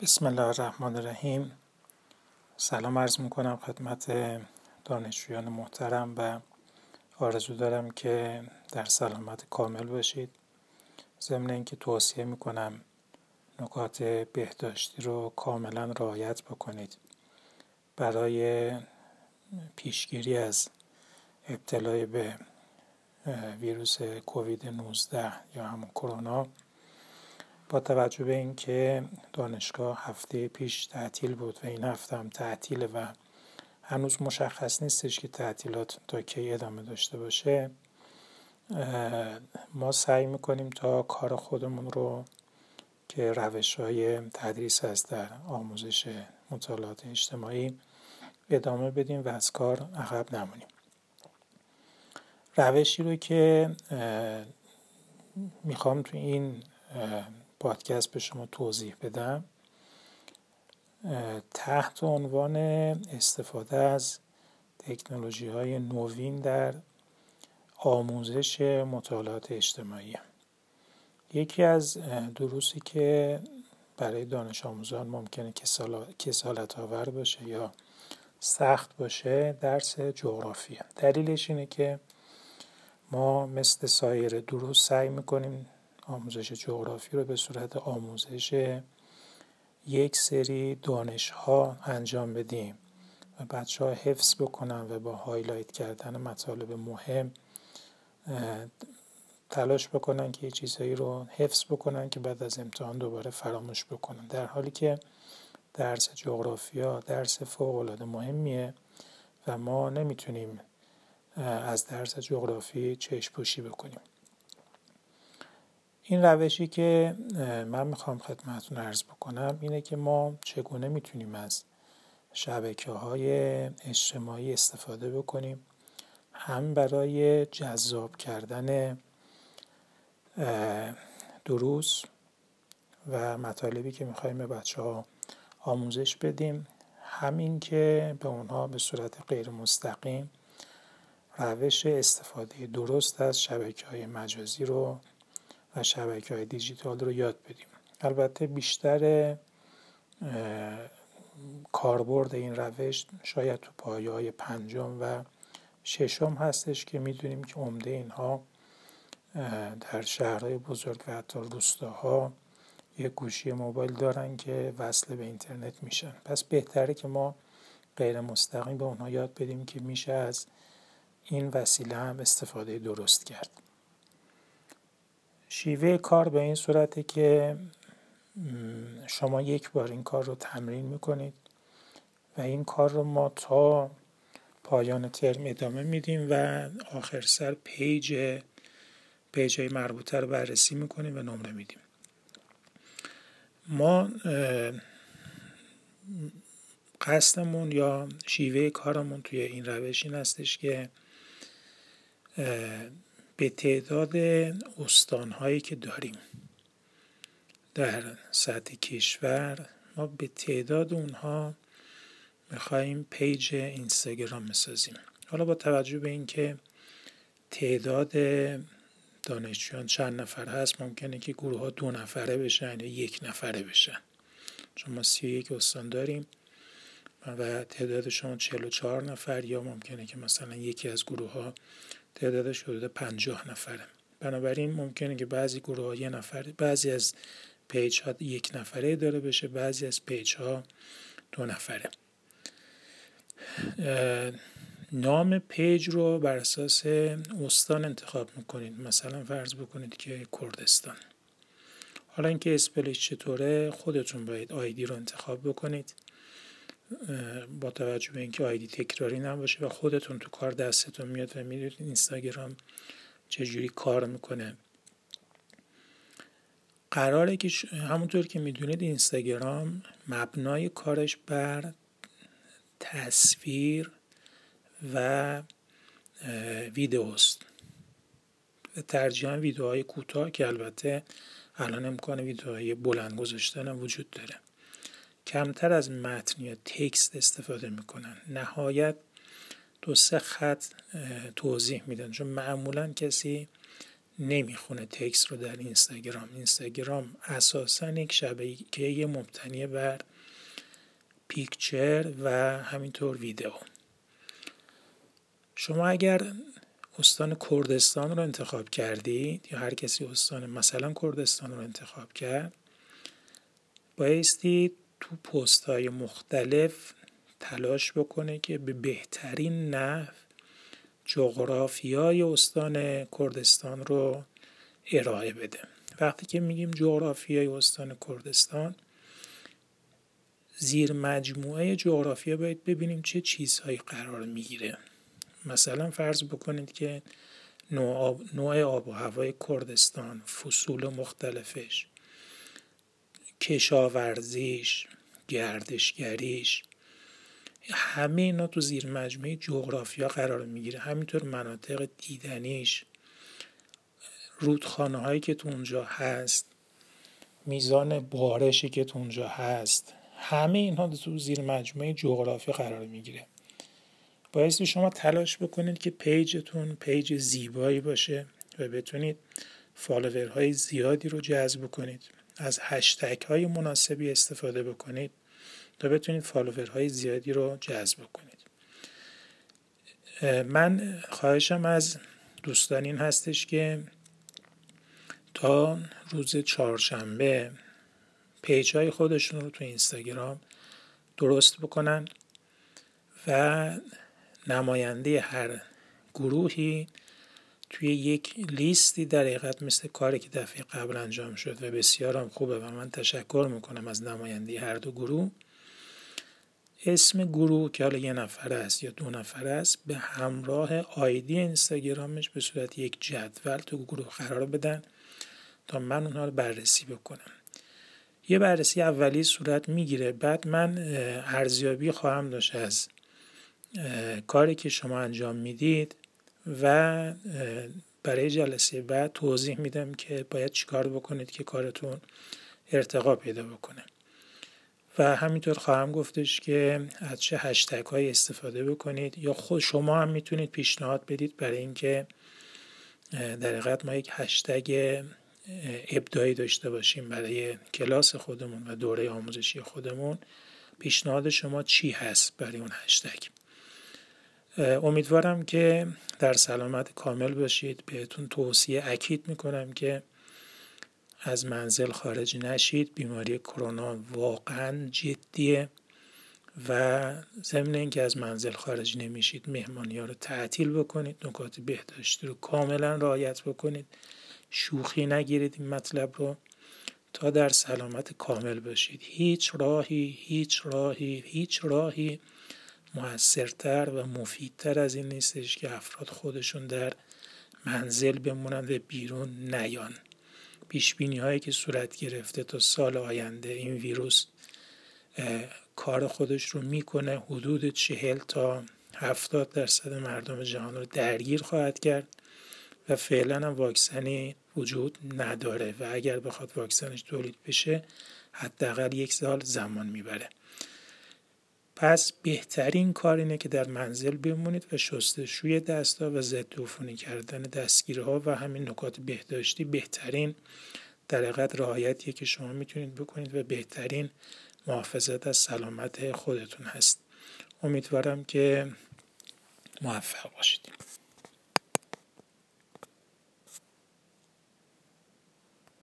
بسم الله الرحمن الرحیم. سلام عرض می‌کنم خدمت دانشجویان محترم و آرزو دارم که در سلامت کامل باشید. ضمن اینکه توصیه می‌کنم نکات بهداشتی رو کاملا رعایت بکنید. برای پیشگیری از ابتلای به ویروس کووید 19 یا همون کرونا با توجه به اینکه دانشگاه هفته پیش تعطیل بود و این هفته هم تعطیله و هنوز مشخص نیستش که تعطیلات تا کی ادامه داشته باشه ما سعی می‌کنیم تا کار خودمون رو که روش های تدریس هست در آموزش مطالعات اجتماعی ادامه بدیم و از کار عقب نمونیم. روشی رو که می‌خوام تو این پادکست به شما توضیح بدم. تحت عنوان استفاده از تکنولوژی های نوین در آموزش مطالعات اجتماعی یکی از دروسی که برای دانش آموزان ممکنه کسالت آور باشه یا سخت باشه درس جغرافی دلیلش اینه که ما مثل سایر دروس سعی می‌کنیم آموزش جغرافی رو به صورت آموزش یک سری دانش ها انجام بدیم و بچه ها حفظ بکنن و با هایلایت کردن مطالب مهم تلاش بکنن که یه چیزهایی رو حفظ بکنن که بعد از امتحان دوباره فراموش بکنن. در حالی که درس جغرافیا درس فوق العاده مهمیه و ما نمی‌تونیم از درس جغرافی چشم پوشی بکنیم. این روشی که من می‌خوام خدمتون ارز بکنم اینه که ما چگونه می‌تونیم از شبکه های اجتماعی استفاده بکنیم هم برای جذاب کردن دروس و مطالبی که می‌خوایم به بچه ها آموزش بدیم همین که به اونها به صورت غیر مستقیم روش استفاده درست از شبکه های مجازی رو و شبکه های دیجیتال رو یاد بدیم. البته بیشتر کاربرد این روش شاید تو پایه های پنجم و ششم هستش که می‌دونیم که عمده اینها در شهرهای بزرگ و حتی روستاها یک گوشی موبایل دارن که وصل به اینترنت میشن. پس بهتره که ما غیر مستقیم به اونها یاد بدیم که میشه از این وسیله هم استفاده درست کرد. شیوه کار به این صورته که شما یک بار این کار رو تمرین می‌کنید و این کار رو ما تا پایان ترم ادامه میدیم و آخر سر پیج page های مربوطه رو بررسی می‌کنیم و نمره میدیم. ما قصدمون یا شیوه کارمون توی این روش این هستش که به تعداد استانهایی که داریم. در سطح کشور ما به تعداد اونها میخواییم page اینستاگرام بسازیم. حالا با توجه به اینکه تعداد دانشجویان چند نفر هست ممکنه که گروه ها دو نفره بشن یا یک نفره بشن. چون ما سی یک استان داریم. و تعداد شما 44 نفر یا ممکنه که مثلا یکی از گروه ها تعدادش حدود پنجاه نفره. بنابراین ممکنه که بعضی گروه ها یه نفر بعضی از page ها یک نفره داره بشه بعضی از page ها دو نفره. نام پیج رو بر اساس استان انتخاب می‌کنید. مثلا فرض بکنید که کردستان. حالا اینکه اسپلش چطوره خودتون باید آیدی رو انتخاب بکنید. با توجه به اینکه آیدی تکراری نباشه و خودتون تو کار دستتون میاد و می‌دونید اینستاگرام چجوری کار می‌کنه. قراره که همونطور که می‌دونید اینستاگرام مبنای کارش بر تصویر و ویدئوست. ترجیحاً ویدئوهای کوتاه که البته الان امکان ویدئوهای بلند گذاشتن وجود داره. کمتر از متن یا تکست استفاده می‌کنن. نهایت دو سه خط توضیح میدن. چون معمولا کسی نمی‌خونه تکس رو در اینستاگرام. اینستاگرام اساسا یک شبکه مبتنی بر پیکچر و همینطور ویدیو شما اگر استان کردستان رو انتخاب کردید یا هر کسی استان مثلا کردستان رو انتخاب کرد بایستی تو پست های مختلف تلاش بکنه که به بهترین نحو جغرافیای استان کردستان رو ارائه بده. وقتی که میگیم جغرافیای استان کردستان زیر مجموعه جغرافیا باید ببینیم چه چیزهایی قرار می‌گیره. مثلا فرض بکنید که نوع آب, نوع آب و هوای کردستان فصول مختلفش. کشاورزیش گردشگریش همه اینا تو زیر مجموعه جغرافیا قرار می‌گیره. همینطور مناطق دیدنیش رودخانه هایی که تو اونجا هست میزان بارشی که تو اونجا هست همه اینها تو زیر مجموعه جغرافیا قرار می‌گیره. باعث شما تلاش بکنید که page تون page زیبایی باشه و بتونید follower های زیادی رو جذب کنید. از هشتگ های مناسبی استفاده بکنید تا بتونید follower های زیادی رو جذب کنید من خواهشم از دوستان این هستش که تا روز چهارشنبه page های خودشون رو تو اینستاگرام درست بکنن و نماینده هر گروهی توی یک لیستی در حقیقت مثل کاری که دفعه قبل انجام شد و بسیارم خوبه و من تشکر می‌کنم از نماینده هر دو گروه اسم گروه که حالا یه نفر است یا دو نفر است به همراه آیدی اینستاگرامش به صورت یک جدول تو گروه قرار بدن تا من اونها رو بررسی بکنم. یه بررسی اولی صورت می‌گیره. بعد من ارزیابی خواهم داشت از کاری که شما انجام می‌دید. و برای جلسه بعد توضیح میدم که باید چیکار بکنید که کارتون ارتقا پیدا بکنه. و همینطور خواهم گفتش که از چه هشتگ های استفاده بکنید یا خود شما هم می‌تونید پیشنهاد بدید برای اینکه در حقیقت ما یک هشتگ ابداعی داشته باشیم برای کلاس خودمون و دوره آموزشی خودمون. پیشنهاد شما چی هست برای اون هشتگ؟ امیدوارم که در سلامت کامل باشید. بهتون توصیه اکید می‌کنم که از منزل خارج نشید. بیماری کرونا واقعا جدیه و ضمن اینکه از منزل خارج نمیشید مهمانی ها رو تعطیل بکنید نکات بهداشتی رو کاملا رعایت بکنید. شوخی نگیرید این مطلب رو تا در سلامت کامل باشید. هیچ راهی هیچ راهی هیچ راهی موثرتر و مفیدتر از این نیستش که افراد خودشون در منزل بمونند و بیرون نیان. پیش هایی که صورت گرفته تا سال آینده این ویروس کار خودش رو می‌کنه حدود چهل تا هفتاد درصد مردم جهان رو درگیر خواهد کرد و فعلا هم واکسنی وجود نداره و اگر بخواد واکسنش تولید بشه حداقل یک سال زمان می‌بره. پس بهترین کار اینه که در منزل بمونید و شستشوی دستا و ضد عفونی کردن دستگیرها و همین نکات بهداشتی بهترین در حقیقت رعایتیه که شما می‌تونید بکنید و بهترین محافظت از سلامت خودتون هست. امیدوارم که موفق باشید.